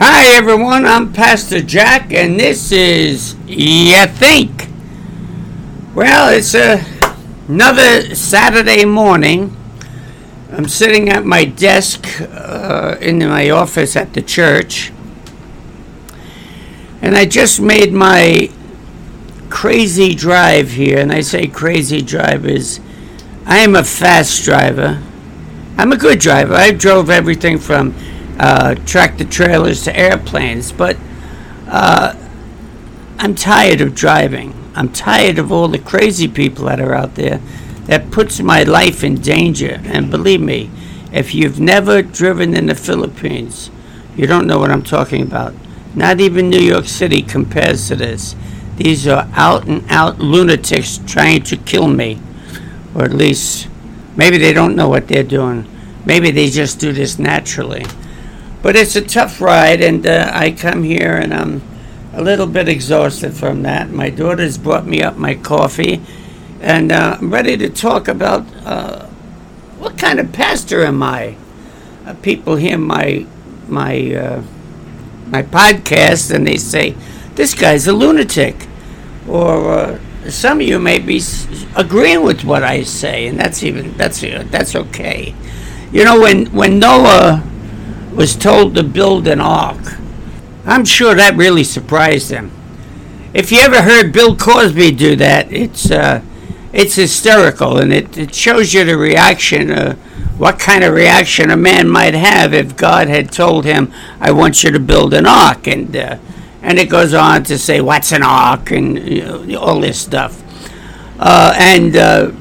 Hi, everyone. I'm Pastor Jack, and this is You Think. Well, it's a, another Saturday morning. I'm sitting at my desk uh, in my office at the church, and I just made my crazy drive here. And I say crazy drive is I am a fast driver. I'm a good driver. I drove everything from uh, tractor trailers to airplanes, but uh, I'm tired of driving. I'm tired of all the crazy people that are out there that puts my life in danger. And believe me, if you've never driven in the Philippines, you don't know what I'm talking about. Not even New York City compares to this. These are out and out lunatics trying to kill me. Or at least, maybe they don't know what they're doing. Maybe they just do this naturally. But it's a tough ride, and uh, I come here and I'm a little bit exhausted from that. My daughter's brought me up my coffee, and uh, I'm ready to talk about uh, what kind of pastor am I? Uh, people hear my my uh, my podcast and they say, "This guy's a lunatic," or uh, some of you may be agreeing with what I say, and that's even that's that's okay. You know, when when Noah was told to build an ark. I'm sure that really surprised him. If you ever heard Bill Cosby do that, it's uh, it's hysterical, and it, it shows you the reaction, uh, what kind of reaction a man might have if God had told him, "I want you to build an ark," and uh, and it goes on to say, "What's an ark?" and you know, all this stuff, uh, and uh,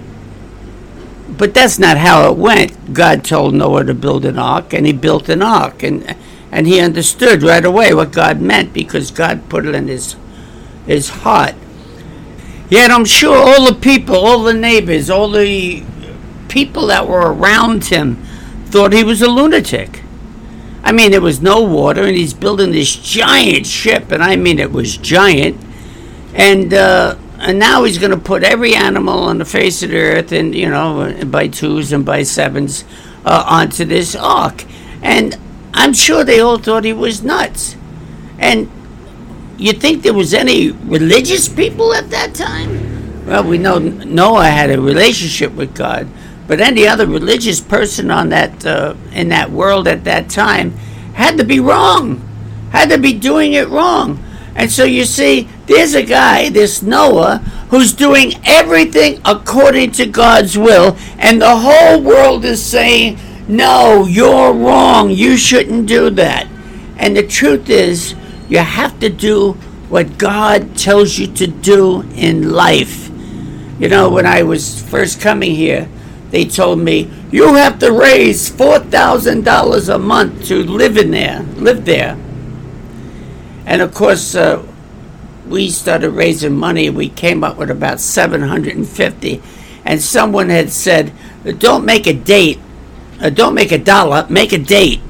but that's not how it went. God told Noah to build an ark, and he built an ark, and and he understood right away what God meant because God put it in his his heart. Yet I'm sure all the people, all the neighbors, all the people that were around him thought he was a lunatic. I mean, there was no water, and he's building this giant ship, and I mean, it was giant. And uh, and now he's going to put every animal on the face of the earth, and you know, by twos and by sevens, uh, onto this ark. And I'm sure they all thought he was nuts. And you think there was any religious people at that time? Well, we know Noah had a relationship with God, but any other religious person on that uh, in that world at that time had to be wrong, had to be doing it wrong. And so you see, there's a guy, this Noah, who's doing everything according to God's will, and the whole world is saying, No, you're wrong. You shouldn't do that. And the truth is, you have to do what God tells you to do in life. You know, when I was first coming here, they told me, You have to raise $4,000 a month to live in there, live there. And of course, uh, we started raising money. We came up with about 750. And someone had said, don't make a date, uh, don't make a dollar, make a date.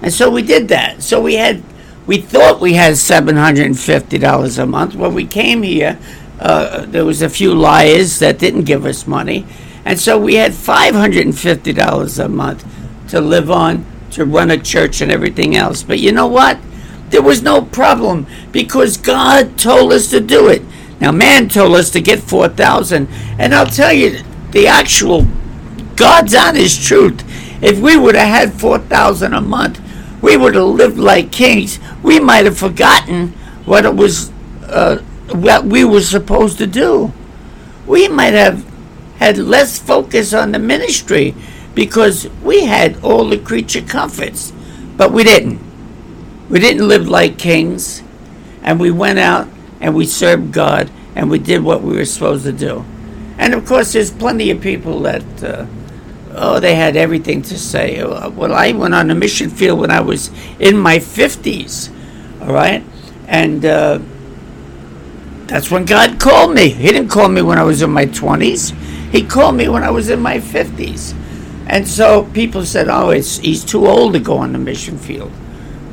And so we did that. So we had, we thought we had $750 a month. When we came here, uh, there was a few liars that didn't give us money. And so we had $550 a month to live on, to run a church and everything else. But you know what? There was no problem because God told us to do it. Now, man told us to get 4,000. And I'll tell you, the actual God's honest truth, if we would have had 4,000 a month, we would have lived like kings. We might have forgotten what it was, uh, what we were supposed to do. We might have had less focus on the ministry because we had all the creature comforts, but we didn't. We didn't live like kings, and we went out and we served God and we did what we were supposed to do. And of course, there's plenty of people that, uh, oh, they had everything to say. Well, I went on a mission field when I was in my 50s, all right? And uh, that's when God called me. He didn't call me when I was in my 20s, He called me when I was in my 50s. And so people said, oh, he's too old to go on the mission field.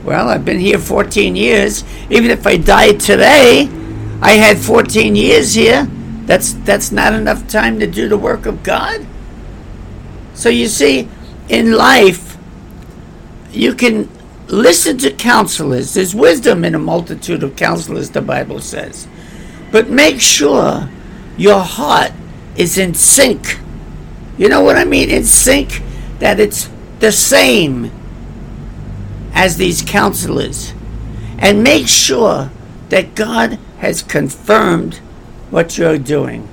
Well, I've been here 14 years. Even if I died today, I had 14 years here. That's that's not enough time to do the work of God. So you see, in life, you can listen to counselors. There's wisdom in a multitude of counselors, the Bible says. But make sure your heart is in sync. You know what I mean? In sync, that it's the same as these counselors. And make sure that God has confirmed what you're doing.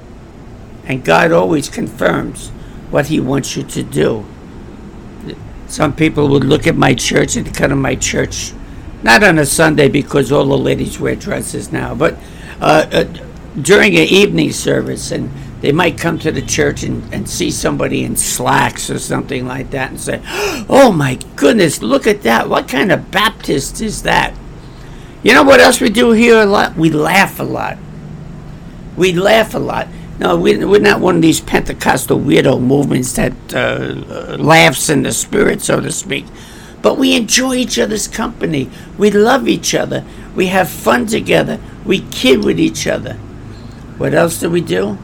And God always confirms what He wants you to do. Some people would look at my church and come to my church, not on a Sunday because all the ladies wear dresses now, but uh, uh, during an evening service, and they might come to the church and, and see somebody in slacks or something like that and say, Oh my goodness, look at that. What kind of Baptist is that? You know what else we do here a lot? We laugh a lot. We laugh a lot. No, we're not one of these Pentecostal weirdo movements that uh, laughs in the spirit, so to speak. But we enjoy each other's company. We love each other. We have fun together. We kid with each other. What else do we do?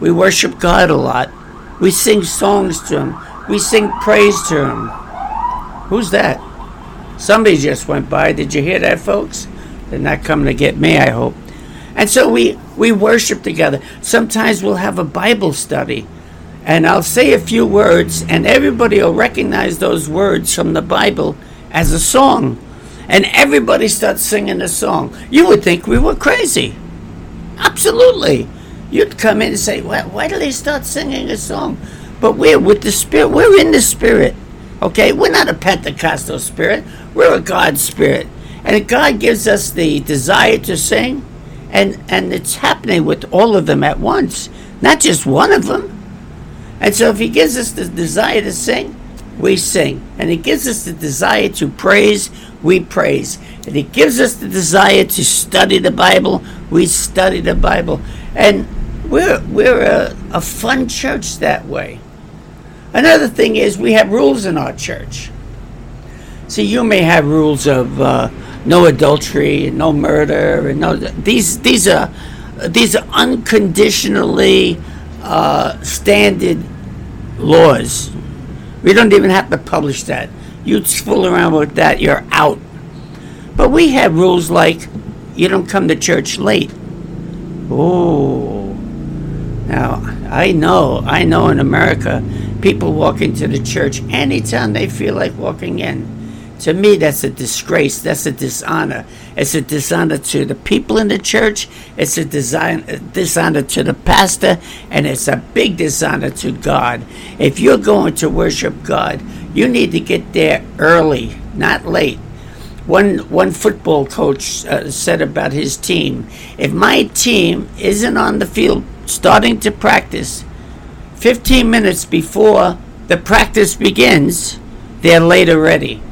We worship God a lot. We sing songs to Him. We sing praise to Him. Who's that? Somebody just went by. Did you hear that, folks? They're not coming to get me, I hope. And so we, we worship together. Sometimes we'll have a Bible study, and I'll say a few words, and everybody will recognize those words from the Bible as a song. And everybody starts singing the song. You would think we were crazy. Absolutely. You'd come in and say, why, why do they start singing a song? But we're with the Spirit. We're in the Spirit. Okay? We're not a Pentecostal spirit. We're a God spirit. And God gives us the desire to sing and and it's happening with all of them at once, not just one of them. And so, if He gives us the desire to sing, we sing, and He gives us the desire to praise, we praise, and He gives us the desire to study the Bible, we study the Bible, and we're we're a, a fun church that way. Another thing is we have rules in our church. See, you may have rules of. Uh, no adultery, and no murder, and no these these are these are unconditionally uh, standard laws. We don't even have to publish that. You fool around with that, you're out. But we have rules like you don't come to church late. Oh, now I know, I know in America, people walk into the church anytime they feel like walking in. To me, that's a disgrace. That's a dishonor. It's a dishonor to the people in the church. It's a design, uh, dishonor to the pastor, and it's a big dishonor to God. If you're going to worship God, you need to get there early, not late. One one football coach uh, said about his team: If my team isn't on the field starting to practice 15 minutes before the practice begins, they're late already.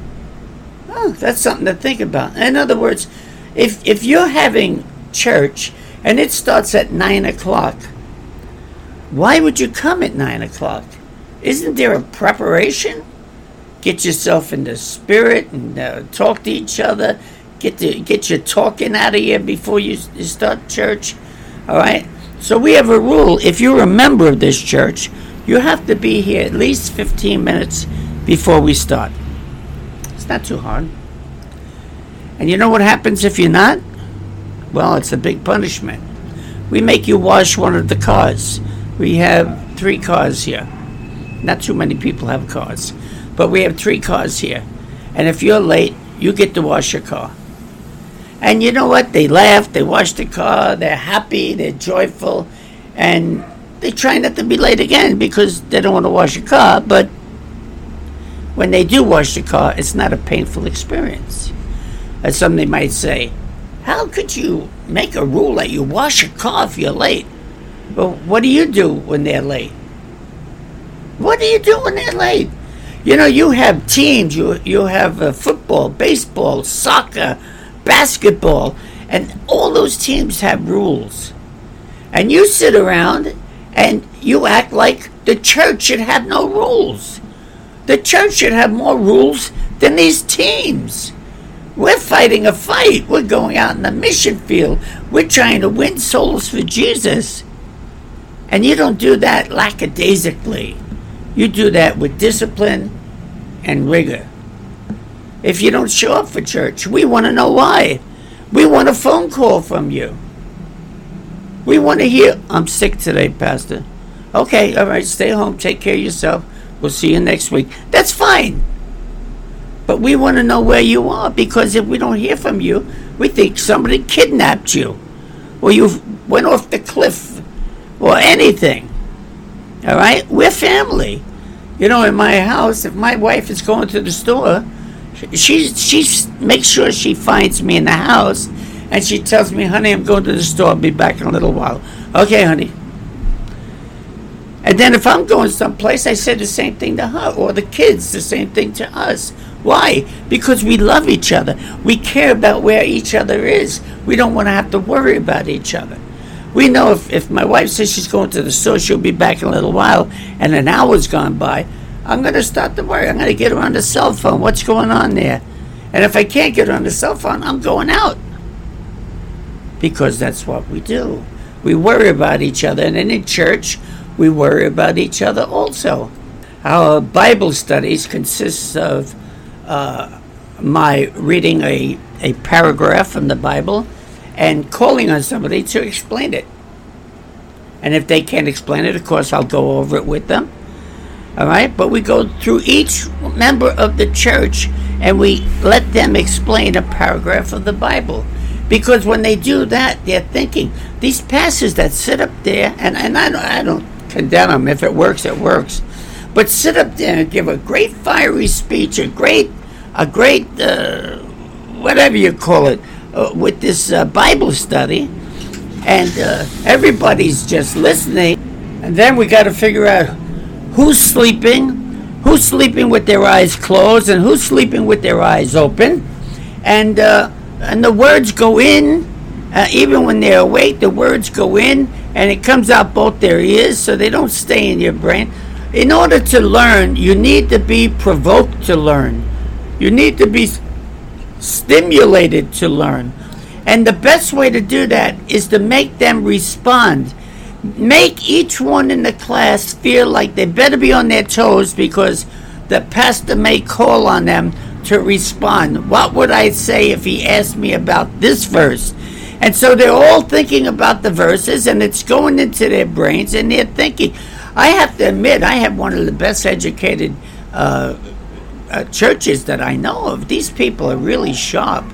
Oh, that's something to think about. In other words, if if you're having church and it starts at nine o'clock, why would you come at nine o'clock? Isn't there a preparation? Get yourself in the spirit and uh, talk to each other. Get the, get your talking out of here before you, you start church. All right. So we have a rule. If you're a member of this church, you have to be here at least 15 minutes before we start. It's not too hard. And you know what happens if you're not? Well, it's a big punishment. We make you wash one of the cars. We have three cars here. Not too many people have cars, but we have three cars here. And if you're late, you get to wash your car. And you know what? They laugh, they wash the car, they're happy, they're joyful, and they try not to be late again because they don't want to wash a car, but when they do wash the car, it's not a painful experience. As somebody might say, how could you make a rule that you wash your car if you're late? Well, what do you do when they're late? What do you do when they're late? You know, you have teams. You you have uh, football, baseball, soccer, basketball, and all those teams have rules. And you sit around and you act like the church should have no rules. The church should have more rules than these teams. We're fighting a fight. We're going out in the mission field. We're trying to win souls for Jesus. And you don't do that lackadaisically. You do that with discipline and rigor. if you don't show up for church. We want to know why. We want a phone call from you. We want to hear, I'm sick today, Pastor. Okay, all right, stay home, take care of yourself. We'll see you next week. That's fine. But we want to know where you are because if we don't hear from you, we think somebody kidnapped you or you went off the cliff or anything. All right? We're family. You know, in my house, if my wife is going to the store, she she makes sure she finds me in the house, and she tells me, "Honey, I'm going to the store. I'll be back in a little while." Okay, honey. And then if I'm going someplace, I say the same thing to her, or the kids the same thing to us. Why? Because we love each other. We care about where each other is. We don't want to have to worry about each other. We know if, if my wife says she's going to the store, she'll be back in a little while, and an hour's gone by, I'm going to start to worry. I'm going to get her on the cell phone. What's going on there? And if I can't get her on the cell phone, I'm going out. Because that's what we do. We worry about each other. And in church, we worry about each other also. Our Bible studies consists of uh, my reading a, a paragraph from the Bible and calling on somebody to explain it. And if they can't explain it, of course, I'll go over it with them. All right, but we go through each member of the church and we let them explain a paragraph of the Bible. Because when they do that, they're thinking, these pastors that sit up there, and, and I, don't, I don't condemn them. If it works, it works. But sit up there and give a great fiery speech, a great, a great, uh, whatever you call it, uh, with this uh, Bible study, and uh, everybody's just listening. And then we got to figure out who's sleeping, who's sleeping with their eyes closed, and who's sleeping with their eyes open. And uh, and the words go in, uh, even when they're awake. The words go in, and it comes out both their ears, so they don't stay in your brain. In order to learn, you need to be provoked to learn. You need to be stimulated to learn. And the best way to do that is to make them respond. Make each one in the class feel like they better be on their toes because the pastor may call on them to respond. What would I say if he asked me about this verse? And so they're all thinking about the verses and it's going into their brains and they're thinking. I have to admit, I have one of the best educated uh, uh, churches that I know of, these people are really sharp.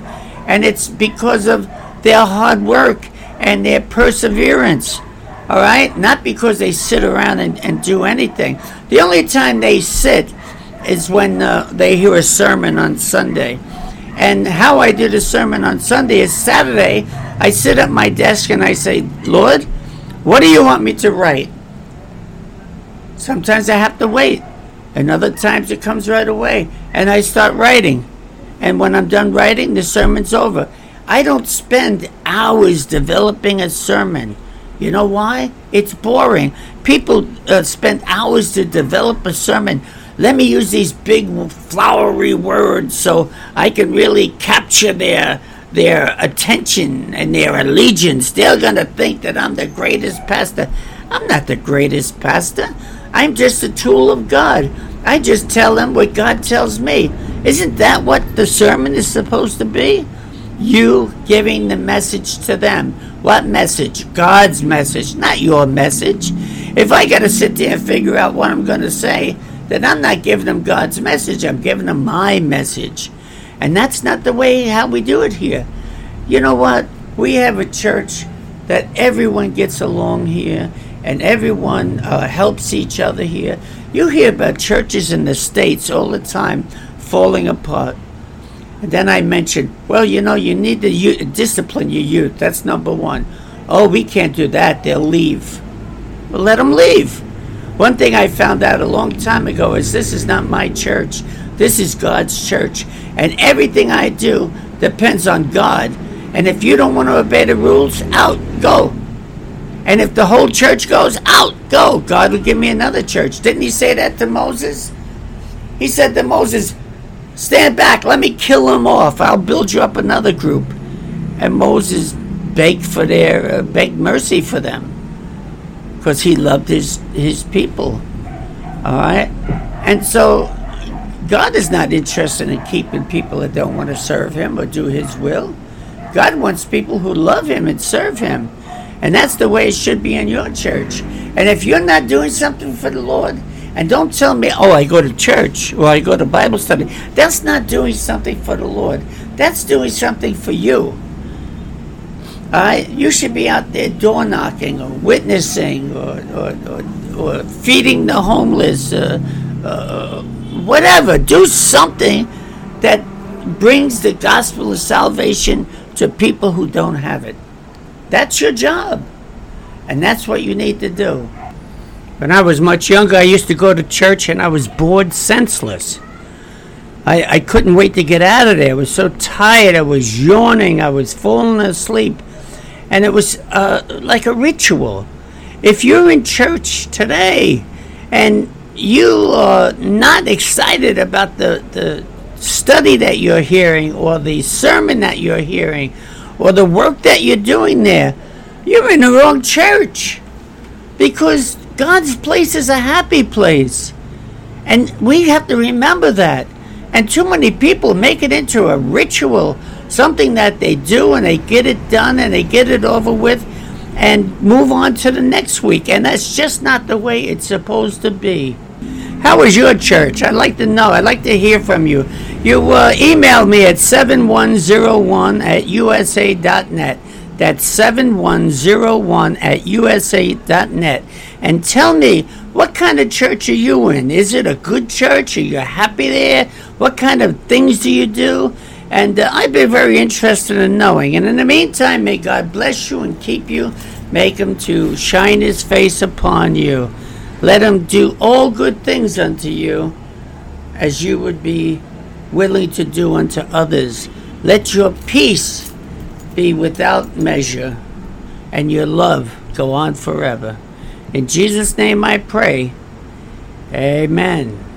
And it's because of their hard work and their perseverance. All right? Not because they sit around and, and do anything. The only time they sit is when uh, they hear a sermon on Sunday. And how I did a sermon on Sunday is Saturday, I sit at my desk and I say, Lord, what do you want me to write? Sometimes I have to wait and other times it comes right away. And I start writing. And when I'm done writing, the sermon's over. I don't spend hours developing a sermon. You know why? It's boring. People uh, spend hours to develop a sermon. Let me use these big flowery words so I can really capture their their attention and their allegiance. They're going to think that I'm the greatest pastor. I'm not the greatest pastor. I'm just a tool of God. I just tell them what God tells me. Isn't that what the sermon is supposed to be? You giving the message to them. What message? God's message, not your message. If I got to sit there and figure out what I'm going to say, then I'm not giving them God's message. I'm giving them my message. And that's not the way how we do it here. You know what? We have a church that everyone gets along here and everyone uh, helps each other here. You hear about churches in the States all the time falling apart. And then I mentioned, well, you know, you need to u- discipline your youth. That's number one. Oh, we can't do that. They'll leave. Well, let them leave. One thing I found out a long time ago is this is not my church. This is God's church. And everything I do depends on God. And if you don't want to obey the rules, out, go. And if the whole church goes out, go. God will give me another church. Didn't he say that to Moses? He said to Moses, Stand back, let me kill them off. I'll build you up another group. And Moses begged for their uh, begged mercy for them because he loved his his people. All right? And so God is not interested in keeping people that don't want to serve Him or do His will. God wants people who love Him and serve Him. And that's the way it should be in your church. And if you're not doing something for the Lord, and don't tell me, oh, I go to church or I go to Bible study. That's not doing something for the Lord. That's doing something for you. All right? You should be out there door knocking or witnessing or, or, or, or feeding the homeless, uh, uh, whatever. Do something that brings the gospel of salvation to people who don't have it. That's your job. And that's what you need to do. When I was much younger, I used to go to church and I was bored senseless. I, I couldn't wait to get out of there. I was so tired. I was yawning. I was falling asleep. And it was uh, like a ritual. If you're in church today and you are not excited about the, the study that you're hearing or the sermon that you're hearing or the work that you're doing there, you're in the wrong church. Because God's place is a happy place. And we have to remember that. And too many people make it into a ritual, something that they do and they get it done and they get it over with and move on to the next week. And that's just not the way it's supposed to be. How was your church? I'd like to know. I'd like to hear from you. You uh, email me at 7101 at usa.net. That's 7101 at usa.net. And tell me, what kind of church are you in? Is it a good church? Are you happy there? What kind of things do you do? And uh, I'd be very interested in knowing. And in the meantime, may God bless you and keep you. Make him to shine his face upon you. Let him do all good things unto you as you would be willing to do unto others. Let your peace be without measure and your love go on forever. In Jesus' name I pray. Amen.